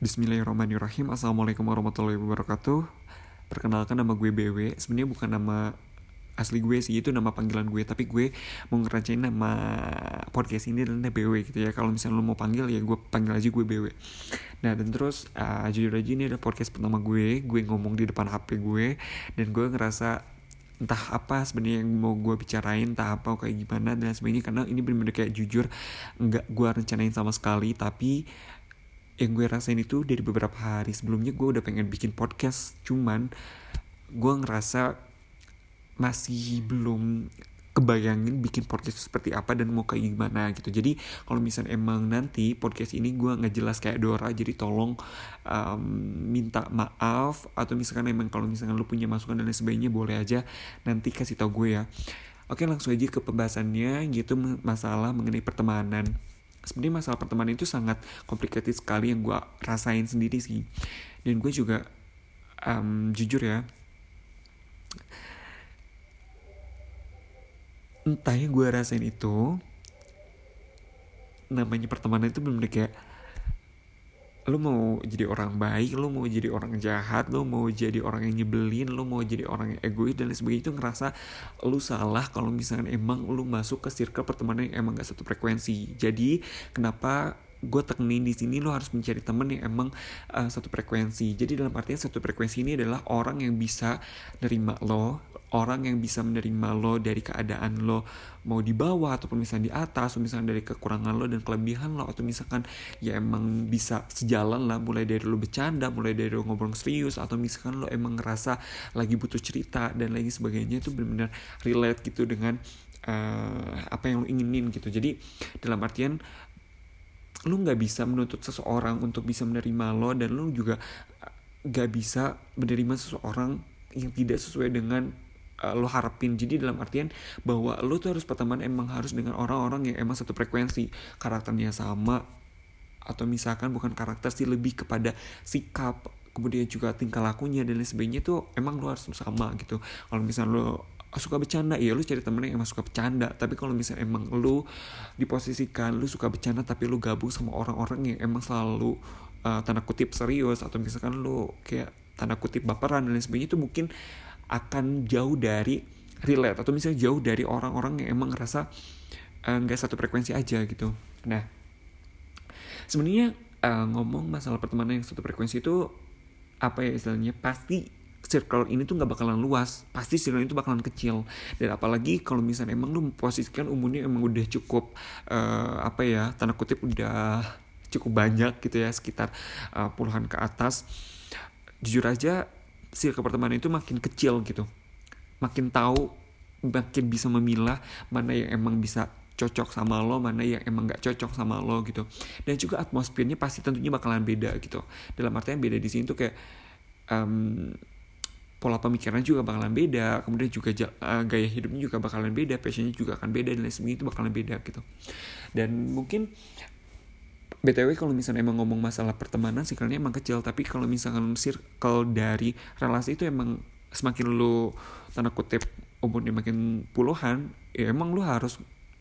Bismillahirrahmanirrahim. Assalamualaikum warahmatullahi wabarakatuh. Perkenalkan nama gue BW Sebenarnya bukan nama asli gue sih Itu nama panggilan gue. Tapi gue mau ngeracain nama podcast ini adalah BW gitu ya. Kalau misalnya lo mau panggil ya gue panggil aja gue BW Nah dan terus uh, jujur aja ini adalah podcast pertama gue. Gue ngomong di depan HP gue. Dan gue ngerasa entah apa sebenarnya yang mau gue bicarain entah apa kayak gimana dan sebagainya. Karena ini benar-benar kayak jujur nggak gue rencanain sama sekali. Tapi yang gue rasain itu dari beberapa hari sebelumnya gue udah pengen bikin podcast cuman gue ngerasa masih belum kebayangin bikin podcast seperti apa dan mau kayak gimana gitu. Jadi kalau misalnya emang nanti podcast ini gue nggak jelas kayak Dora jadi tolong um, minta maaf atau misalkan emang kalau misalkan lu punya masukan dan lain sebagainya boleh aja nanti kasih tau gue ya. Oke langsung aja ke pembahasannya gitu masalah mengenai pertemanan sebenarnya masalah pertemanan itu sangat complicated sekali yang gue rasain sendiri sih. Dan gue juga um, jujur ya. Entah yang gue rasain itu namanya pertemanan itu bener-bener kayak lu mau jadi orang baik, lu mau jadi orang jahat, lu mau jadi orang yang nyebelin, lu mau jadi orang yang egois dan sebagainya itu ngerasa lu salah kalau misalnya emang lu masuk ke circle pertemanan yang emang gak satu frekuensi. Jadi kenapa gue tekenin di sini lo harus mencari temen yang emang uh, satu frekuensi. Jadi dalam artian satu frekuensi ini adalah orang yang bisa nerima lo, orang yang bisa menerima lo dari keadaan lo mau di bawah ataupun misalnya di atas, atau misalnya dari kekurangan lo dan kelebihan lo atau misalkan ya emang bisa sejalan lah mulai dari lo bercanda, mulai dari lo ngobrol serius atau misalkan lo emang ngerasa lagi butuh cerita dan lagi sebagainya itu benar-benar relate gitu dengan uh, apa yang lo inginin gitu. Jadi dalam artian lu nggak bisa menuntut seseorang untuk bisa menerima lo dan lu juga nggak bisa menerima seseorang yang tidak sesuai dengan uh, lo harapin. Jadi dalam artian bahwa lo tuh harus pertemanan emang harus dengan orang-orang yang emang satu frekuensi. Karakternya sama atau misalkan bukan karakter sih lebih kepada sikap kemudian juga tingkah lakunya dan lain sebagainya tuh emang lo harus sama gitu. Kalau misalnya lo suka bercanda. Ya lu cari temen yang emang suka bercanda. Tapi kalau misalnya emang lu diposisikan lu suka bercanda tapi lu gabung sama orang-orang yang emang selalu uh, tanda kutip serius atau misalkan lu kayak tanda kutip baperan dan lain sebagainya itu mungkin akan jauh dari relate atau misalnya jauh dari orang-orang yang emang ngerasa eh, nggak uh, satu frekuensi aja gitu. Nah sebenarnya uh, ngomong masalah pertemanan yang satu frekuensi itu apa ya istilahnya? Pasti circle ini tuh nggak bakalan luas. Pasti circle itu bakalan kecil. Dan apalagi kalau misalnya emang lu posisikan umurnya emang udah cukup uh, apa ya tanda kutip udah cukup banyak gitu ya sekitar uh, puluhan ke atas jujur aja circle pertemanan itu makin kecil gitu. Makin tahu makin bisa memilah mana yang emang bisa cocok sama lo mana yang emang gak cocok sama lo gitu. Dan juga atmosfernya pasti tentunya bakalan beda gitu. Dalam artian beda di sini tuh kayak um, pola pemikirannya juga bakalan beda kemudian juga uh, gaya hidupnya juga bakalan beda passionnya juga akan beda dan lain sebagainya itu bakalan beda gitu. Dan mungkin btw kalau misalnya emang ngomong masalah pertemanan karena emang kecil tapi kalau misalkan circle dari relasi itu emang semakin lu tanda kutip umurnya makin puluhan ya emang lu harus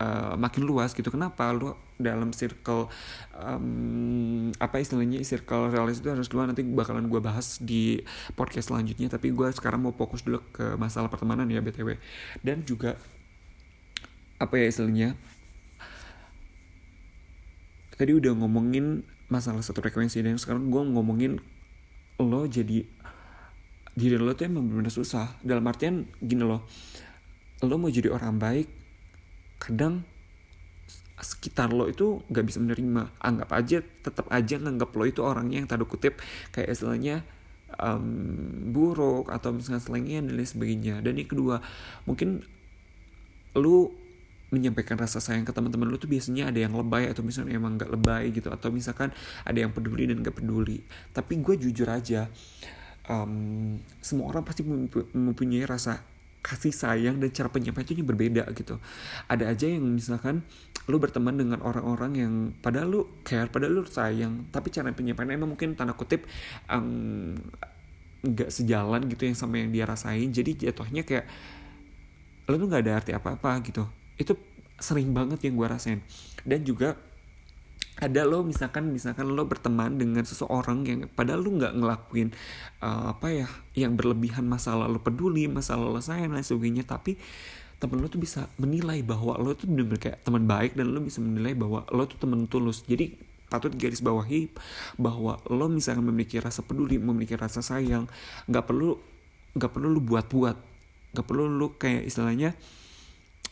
uh, makin luas gitu. Kenapa? Lu dalam circle um, apa istilahnya circle realis itu harus luas nanti bakalan gue bahas di podcast selanjutnya. Tapi gue sekarang mau fokus dulu ke masalah pertemanan ya btw dan juga apa ya istilahnya tadi udah ngomongin masalah satu frekuensi dan sekarang gue ngomongin lo jadi diri lo tuh emang benar-benar susah. Dalam artian gini loh lo mau jadi orang baik kadang sekitar lo itu nggak bisa menerima. Anggap aja tetap aja nganggap lo itu orangnya yang tanda kutip kayak istilahnya um, buruk atau misalnya selengnya dan lain sebagainya. Dan yang kedua mungkin lo menyampaikan rasa sayang ke teman-teman lu tuh biasanya ada yang lebay atau misalnya emang nggak lebay gitu atau misalkan ada yang peduli dan gak peduli. Tapi gue jujur aja um, semua orang pasti mempunyai rasa kasih sayang dan cara penyampaian itu berbeda gitu. Ada aja yang misalkan lu berteman dengan orang-orang yang padahal lu care padahal lu sayang tapi cara penyampaiannya emang mungkin tanda kutip nggak um, sejalan gitu yang sama yang dia rasain. Jadi jatuhnya kayak lu tuh nggak ada arti apa-apa gitu. Itu sering banget yang gue rasain. Dan juga ada lo misalkan misalkan lo berteman dengan seseorang yang padahal lo nggak ngelakuin uh, apa ya yang berlebihan masalah lo peduli masalah lo sayang dan sebagainya tapi temen lo tuh bisa menilai bahwa lo tuh bener-bener kayak teman baik dan lo bisa menilai bahwa lo tuh temen tulus. Jadi patut garis bawahi bahwa lo misalkan memiliki rasa peduli memiliki rasa sayang nggak perlu nggak perlu lo buat-buat. Nggak perlu lo kayak istilahnya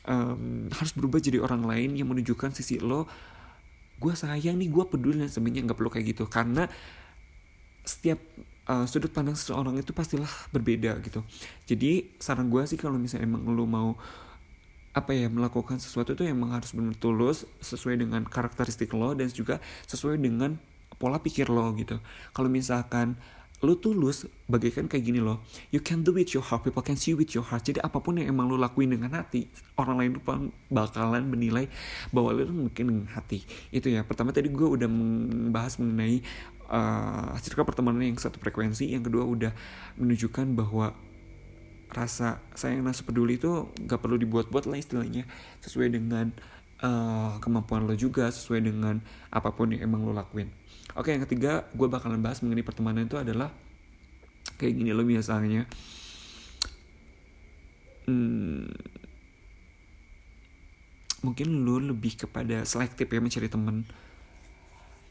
um, harus berubah jadi orang lain yang menunjukkan sisi lo gue sayang nih gue peduli dan sebagainya. Nggak perlu kayak gitu. Karena setiap uh, sudut pandang seseorang itu pastilah berbeda gitu. Jadi saran gue sih kalau misalnya emang lo mau apa ya melakukan sesuatu itu emang harus benar tulus sesuai dengan karakteristik lo dan juga sesuai dengan pola pikir lo gitu. Kalau misalkan lu tulus bagaikan kayak gini loh. You can do with your heart. People can see with your heart. Jadi apa pun yang emang lu lakuin dengan hati orang lain tuh bakalan menilai bahwa lu mungkin dengan hati. Itu ya. Pertama tadi gue udah membahas mengenai uh, circle pertemanan yang satu frekuensi. Yang kedua udah menunjukkan bahwa rasa sayang rasa peduli itu gak perlu dibuat-buat lah istilahnya. Sesuai dengan uh, kemampuan lo juga sesuai dengan apa pun yang emang lo lakuin Oke yang ketiga gue bakalan bahas mengenai pertemanan itu adalah kayak gini lo biasanya. Hmm, mungkin lo lebih kepada selektif ya mencari temen.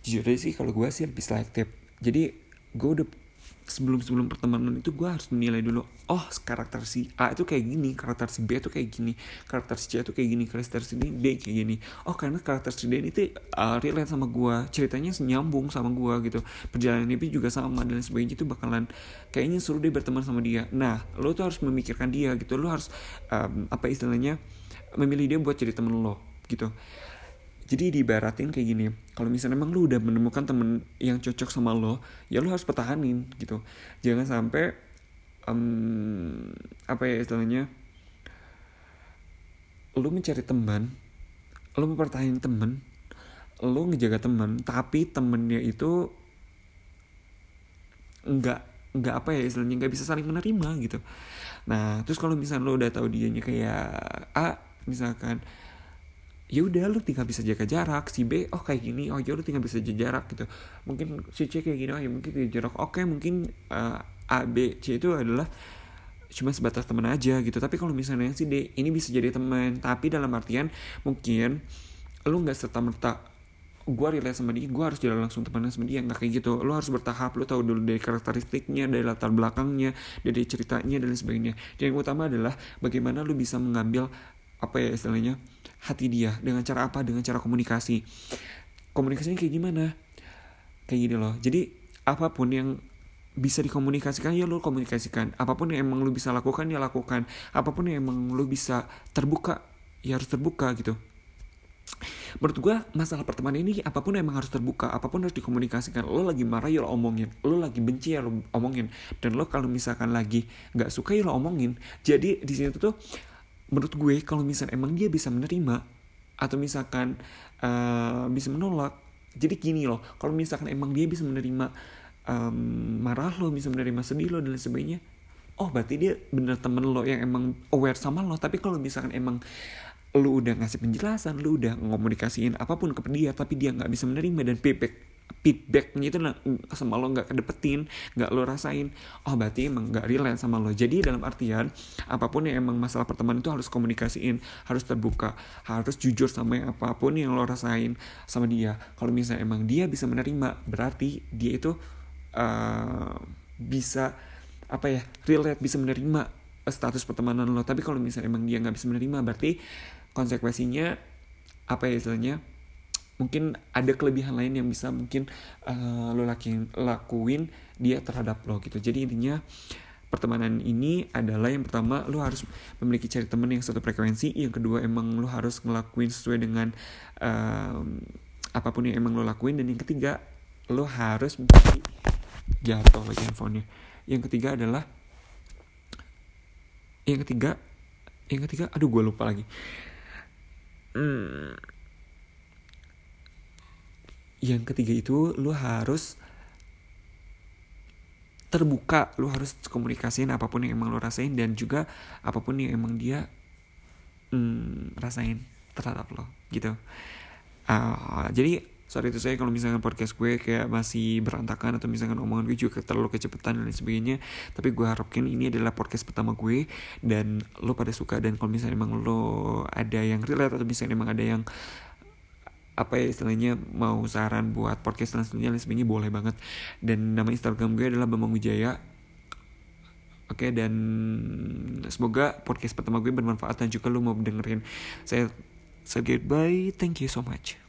Jujur sih kalau gue sih lebih selektif. Jadi gue udah sebelum sebelum pertemanan itu gue harus menilai dulu oh karakter si A itu kayak gini karakter si B itu kayak gini karakter si C itu kayak gini karakter si D kayak gini. Oh karena karakter si D itu uh, relate sama gue ceritanya nyambung sama gue gitu. Perjalanan ini juga sama dan sebagainya itu bakalan kayaknya suruh dia berteman sama dia. Nah lo tuh harus memikirkan dia gitu lo harus um, apa istilahnya memilih dia buat jadi temen lo gitu jadi diibaratin kayak gini kalau misalnya emang lu udah menemukan temen yang cocok sama lo ya lu harus pertahanin gitu. Jangan sampai um, apa ya istilahnya lu mencari teman lu mempertahankan temen lu ngejaga temen tapi temennya itu nggak nggak apa ya istilahnya nggak bisa saling menerima gitu. Nah terus kalau misalnya lo udah tahu dianya kayak A misalkan ya udah lu tinggal bisa jaga jarak si B oh kayak gini oh ya lu tinggal bisa jaga jarak gitu. Mungkin si C kayak gini oh ya mungkin jaga jarak. Oke mungkin uh, A B C itu adalah cuma sebatas teman aja gitu. Tapi kalau misalnya si D ini bisa jadi teman tapi dalam artian mungkin lu nggak serta merta gue relate sama dia gue harus jalan langsung temenan sama dia nggak kayak gitu. Lu harus bertahap lu tahu dulu dari karakteristiknya dari latar belakangnya dari ceritanya dan sebagainya. Dan yang utama adalah bagaimana lu bisa mengambil apa ya istilahnya hati dia dengan cara apa? Dengan cara komunikasi. Komunikasinya kayak gimana? Kayak gini loh. Jadi apa pun yang bisa dikomunikasikan ya lo komunikasikan. Apa pun yang emang lo bisa lakukan ya lakukan. Apa pun yang emang lo bisa terbuka ya harus terbuka gitu. Menurut gue masalah pertemanan ini apa pun emang harus terbuka apa pun harus dikomunikasikan lo lagi marah ya lo omongin. Lo lagi benci ya lo omongin. Dan lo kalau misalkan lagi nggak suka ya lo omongin. Jadi di sini tuh menurut gue kalau misalnya emang dia bisa menerima atau misalkan uh, bisa menolak jadi gini loh kalau misalkan emang dia bisa menerima um, marah lo bisa menerima sedih lo dan lain sebagainya oh berarti dia bener temen lo yang emang aware sama lo. Tapi kalau misalkan emang lu udah ngasih penjelasan lu udah ngomunikasiin apa pun ke dia tapi dia nggak bisa menerima dan feedback feedbacknya itu sama lo nggak kedepetin nggak lo rasain oh berarti emang nggak relate sama lo. Jadi dalam artian apa pun yang emang masalah pertemanan itu harus komunikasiin harus terbuka harus jujur sama yang apa pun yang lo rasain sama dia. Kalau misalnya emang dia bisa menerima berarti dia itu uh, bisa apa ya relate bisa menerima status pertemanan lo. Tapi kalau misalnya emang dia nggak bisa menerima berarti konsekuensinya apa ya istilahnya mungkin ada kelebihan lain yang bisa mungkin uh, lo lakuin, dia terhadap lo gitu. Jadi intinya pertemanan ini adalah yang pertama lo harus memiliki cari teman yang satu frekuensi. Yang kedua emang lo harus ngelakuin sesuai dengan um, apa pun yang emang lo lakuin. Dan yang ketiga lo harus menjadi jatuh lagi handphonenya. Yang ketiga adalah yang ketiga yang ketiga aduh gue lupa lagi. Hmm, yang ketiga itu lu harus terbuka lu harus komunikasiin apa pun yang emang lu rasain dan juga apa pun yang emang dia hmm, rasain terhadap lo gitu. Uh, jadi sorry itu saya kalau misalkan podcast gue kayak masih berantakan atau misalkan omongan gue juga terlalu kecepatan dan sebagainya tapi gue harapkan ini adalah podcast pertama gue dan lo pada suka dan kalau misalnya emang lo ada yang relate atau misalnya emang ada yang apa ya istilahnya mau saran buat podcast selanjutnya sebagainya boleh banget. Dan nama instagram gue adalah Bambang Wijaya. Oke okay, dan semoga podcast pertama gue bermanfaat dan juga lo mau dengerin. Saya say goodbye. Thank you so much